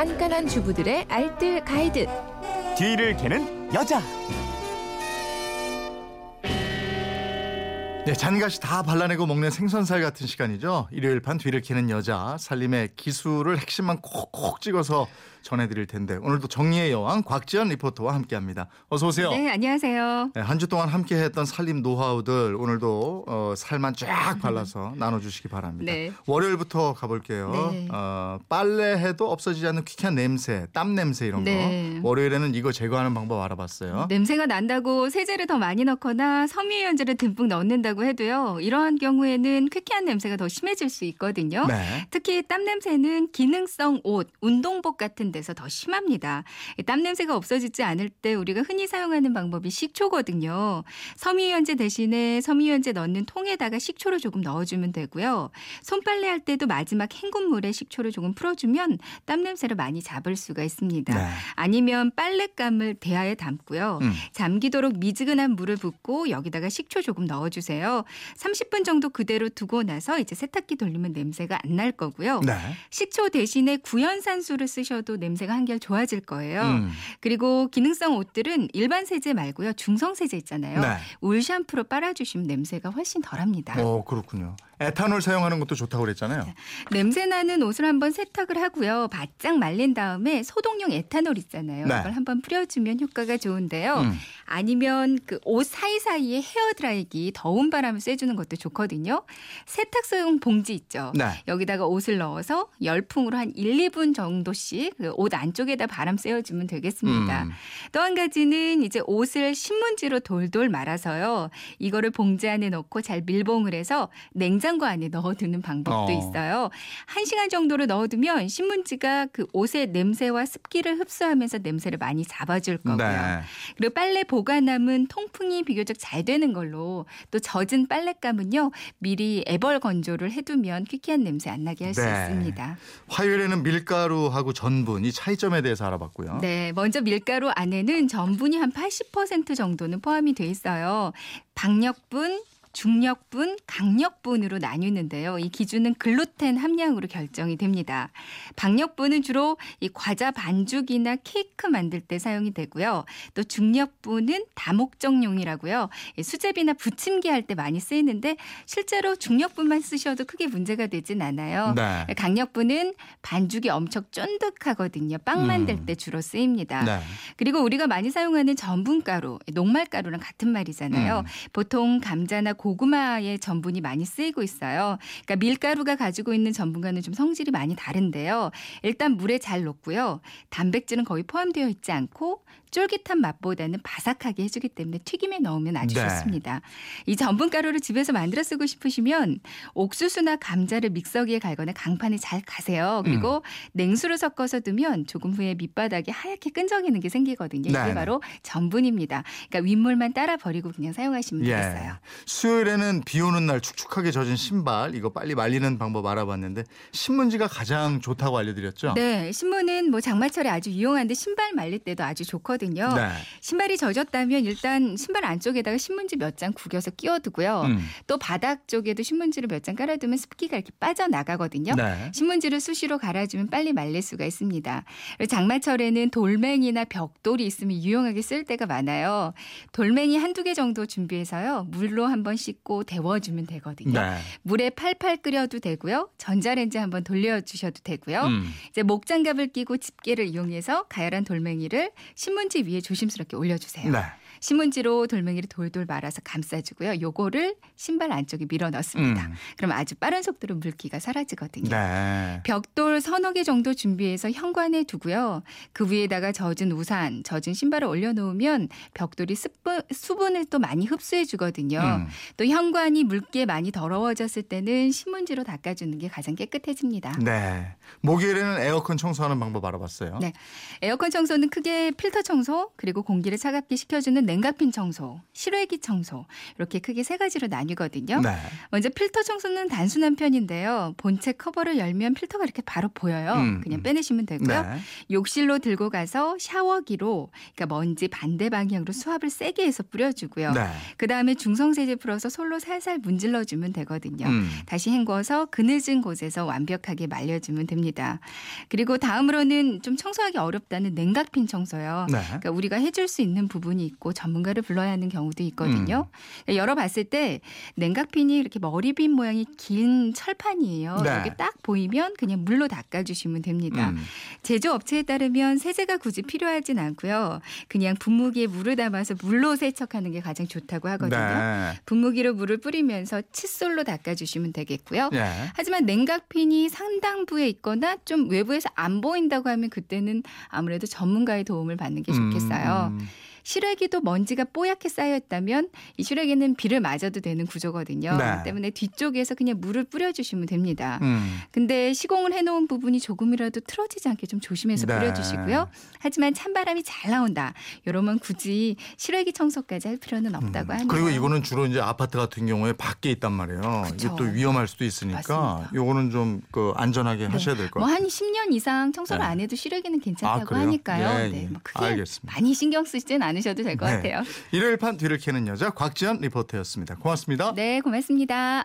깐깐한 주부들의 알뜰 가이드. 뒤를 캐는 여자. 네, 잔가시 다 발라내고 먹는 생선살 같은 시간이죠. 일요일 판 뒤를 캐는 여자 살림의 기술을 핵심만 콕콕 찍어서 전해드릴 텐데 오늘도 정리의 여왕 곽지연 리포터와 함께합니다. 어서 오세요. 네, 안녕하세요. 네, 한주 동안 함께했던 살림 노하우들 오늘도 어, 살만 쫙 발라서 나눠주시기 바랍니다. 네. 월요일부터 가볼게요. 네. 어, 빨래해도 없어지지 않는 퀴퀴한 냄새, 땀 냄새 이런 네. 거. 월요일에는 이거 제거하는 방법 알아봤어요. 냄새가 난다고 세제를 더 많이 넣거나 섬유유연제를 듬뿍 넣는다고 해도요. 이러한 경우에는 쾌쾌한 냄새가 더 심해질 수 있거든요. 네. 특히 땀 냄새는 기능성 옷, 운동복 같은 데서 더 심합니다. 이땀 냄새가 없어지지 않을 때 우리가 흔히 사용하는 방법이 식초거든요. 섬유유연제 대신에 섬유유연제 넣는 통에다가 식초를 조금 넣어주면 되고요. 손빨래 할 때도 마지막 헹군 물에 식초를 조금 풀어주면 땀 냄새를 많이 잡을 수가 있습니다. 네. 아니면 빨랫감을 대야에 담고요. 음. 잠기도록 미지근한 물을 붓고 여기다가 식초 조금 넣어주세요. 30분 정도 그대로 두고 나서 이제 세탁기 돌리면 냄새가 안 날 거고요. 네. 식초 대신에 구연산수를 쓰셔도 냄새가 한결 좋아질 거예요. 음. 그리고 기능성 옷들은 일반 세제 말고요. 중성 세제 있잖아요. 네. 울 샴푸로 빨아주시면 냄새가 훨씬 덜합니다. 어, 그렇군요. 에탄올 사용하는 것도 좋다고 그랬잖아요. 냄새 나는 옷을 한번 세탁을 하고요. 바짝 말린 다음에 소독용 에탄올 있잖아요. 네. 이걸 한번 뿌려주면 효과가 좋은데요. 음. 아니면 그 옷 사이사이에 헤어 드라이기 더운 바람을 쐬주는 것도 좋거든요. 세탁소용 봉지 있죠. 네. 여기다가 옷을 넣어서 열풍으로 한 1, 2분 정도씩 그 옷 안쪽에다 바람 쐬어주면 되겠습니다. 음. 또한 가지는 이제 옷을 신문지로 돌돌 말아서요. 이거를 봉지 안에 넣고 잘 밀봉을 해서 냉장 고 안에 넣어두는 방법도 어. 있어요. 한 시간 정도로 넣어두면 신문지가 그 옷의 냄새와 습기를 흡수하면서 냄새를 많이 잡아줄 거고요. 네. 그리고 빨래 보관함은 통풍이 비교적 잘 되는 걸로 또 젖은 빨랫감은요 미리 애벌 건조를 해두면 퀴퀴한 냄새 안 나게 할수 네. 있습니다. 화요일에는 밀가루하고 전분 이 차이점에 대해서 알아봤고요. 네, 먼저 밀가루 안에는 전분이 한 80% 정도는 포함이 돼 있어요. 박력분, 중력분, 강력분으로 나뉘는데요. 이 기준은 글루텐 함량으로 결정이 됩니다. 박력분은 주로 이 과자 반죽이나 케이크 만들 때 사용이 되고요. 또 중력분은 다목적용이라고요. 이 수제비나 부침개 할 때 많이 쓰이는데 실제로 중력분만 쓰셔도 크게 문제가 되진 않아요. 네. 강력분은 반죽이 엄청 쫀득하거든요. 빵 만들 음. 때 주로 쓰입니다. 네. 그리고 우리가 많이 사용하는 전분가루, 녹말가루랑 같은 말이잖아요. 음. 보통 감자나 고구마의 전분이 많이 쓰이고 있어요. 그러니까 밀가루가 가지고 있는 전분과는 좀 성질이 많이 다른데요. 일단 물에 잘 녹고요. 단백질은 거의 포함되어 있지 않고 쫄깃한 맛보다는 바삭하게 해주기 때문에 튀김에 넣으면 아주 네. 좋습니다. 이 전분 가루를 집에서 만들어 쓰고 싶으시면 옥수수나 감자를 믹서기에 갈거나 강판에 잘 가세요. 그리고 음. 냉수를 섞어서 두면 조금 후에 밑바닥에 하얗게 끈적이는 게 생기거든요. 네, 이게 네. 바로 전분입니다. 그러니까 윗물만 따라 버리고 그냥 사용하시면 예. 되겠어요. 수요일에는 비 오는 날 축축하게 젖은 신발 이거 빨리 말리는 방법 알아봤는데 신문지가 가장 좋다고 알려드렸죠. 네, 신문은 뭐 장마철에 아주 유용한데 신발 말릴 때도 아주 좋거든요. 네. 신발이 젖었다면 일단 신발 안쪽에다가 신문지 몇 장 구겨서 끼워두고요. 음. 또 바닥 쪽에도 신문지를 몇 장 깔아두면 습기가 이렇게 빠져나가거든요. 네. 신문지를 수시로 갈아주면 빨리 말릴 수가 있습니다. 장마철에는 돌멩이나 벽돌이 있으면 유용하게 쓸 때가 많아요. 돌멩이 한두 개 정도 준비해서요. 물로 한번 씻고 데워주면 되거든요. 네. 물에 팔팔 끓여도 되고요. 전자레인지 한번 돌려주셔도 되고요. 음. 이제 목장갑을 끼고 집게를 이용해서 가열한 돌멩이를 신문지 위에 조심스럽게 올려주세요. 네. 신문지로 돌멩이를 돌돌 말아서 감싸주고요. 요거를 신발 안쪽에 밀어 넣습니다. 음. 그럼 아주 빠른 속도로 물기가 사라지거든요. 네. 벽돌 서너 개 정도 준비해서 현관에 두고요. 그 위에다가 젖은 우산, 젖은 신발을 올려놓으면 벽돌이 습분, 수분을 또 많이 흡수해 주거든요. 음. 또 현관이 물기에 많이 더러워졌을 때는 신문지로 닦아주는 게 가장 깨끗해집니다. 네. 목요일에는 에어컨 청소하는 방법 알아봤어요. 네. 에어컨 청소는 크게 필터 청소 그리고 공기를 차갑게 식혀주는 냉각핀 청소, 실외기 청소 이렇게 크게 세 가지로 나뉘거든요. 네. 먼저 필터 청소는 단순한 편인데요. 본체 커버를 열면 필터가 이렇게 바로 보여요. 음, 그냥 음. 빼내시면 되고요. 네. 욕실로 들고 가서 샤워기로 그러니까 먼지 반대 방향으로 수압을 세게 해서 뿌려주고요. 네. 그 다음에 중성세제 풀어서 솔로 살살 문질러주면 되거든요. 음. 다시 헹궈서 그늘진 곳에서 완벽하게 말려주면 됩니다. 그리고 다음으로는 좀 청소하기 어렵다는 냉각핀 청소요. 네. 그러니까 우리가 해줄 수 있는 부분이 있고 전문가를 불러야 하는 경우도 있거든요. 음. 열어봤을 때 냉각핀이 이렇게 머리빗 모양이 긴 철판이에요. 네. 여기 딱 보이면 그냥 물로 닦아주시면 됩니다. 음. 제조업체에 따르면 세제가 굳이 필요하진 않고요. 그냥 분무기에 물을 담아서 물로 세척하는 게 가장 좋다고 하거든요. 네. 분무기로 물을 뿌리면서 칫솔로 닦아주시면 되겠고요. 예. 하지만 냉각핀이 상당부에 있거나 좀 외부에서 안 보인다고 하면 그때는 아무래도 전문가의 도움을 받는 게 좋겠어요. 음, 음. 실외기도 먼지가 뽀얗게 쌓여 있다면 이 실외기는 비를 맞아도 되는 구조거든요. 네. 때문에 뒤쪽에서 그냥 물을 뿌려주시면 됩니다. 음. 근데 시공을 해놓은 부분이 조금이라도 틀어지지 않게 좀 조심해서 네. 뿌려주시고요. 하지만 찬바람이 잘 나온다. 이러면 굳이 실외기 청소까지 할 필요는 없다고 합니다. 음. 그리고 이거는 주로 이제 아파트 같은 경우에 밖에 있단 말이에요. 이게 그쵸. 또 위험할 수도 있으니까 맞습니다. 요거는 좀 그 안전하게 하셔야 될것뭐 같아요. 한 10년 이상 청소를 네. 안 해도 실외기는 괜찮다고 아? 하니까요. 예, 네, 예. 뭐 크게 알겠습니다. 많이 신경 쓰지는 않으셔도 될것 네. 같아요. 일요일 판 뒤를 캐는 여자 곽지연 리포터였습니다. 고맙습니다. 네, 고맙습니다.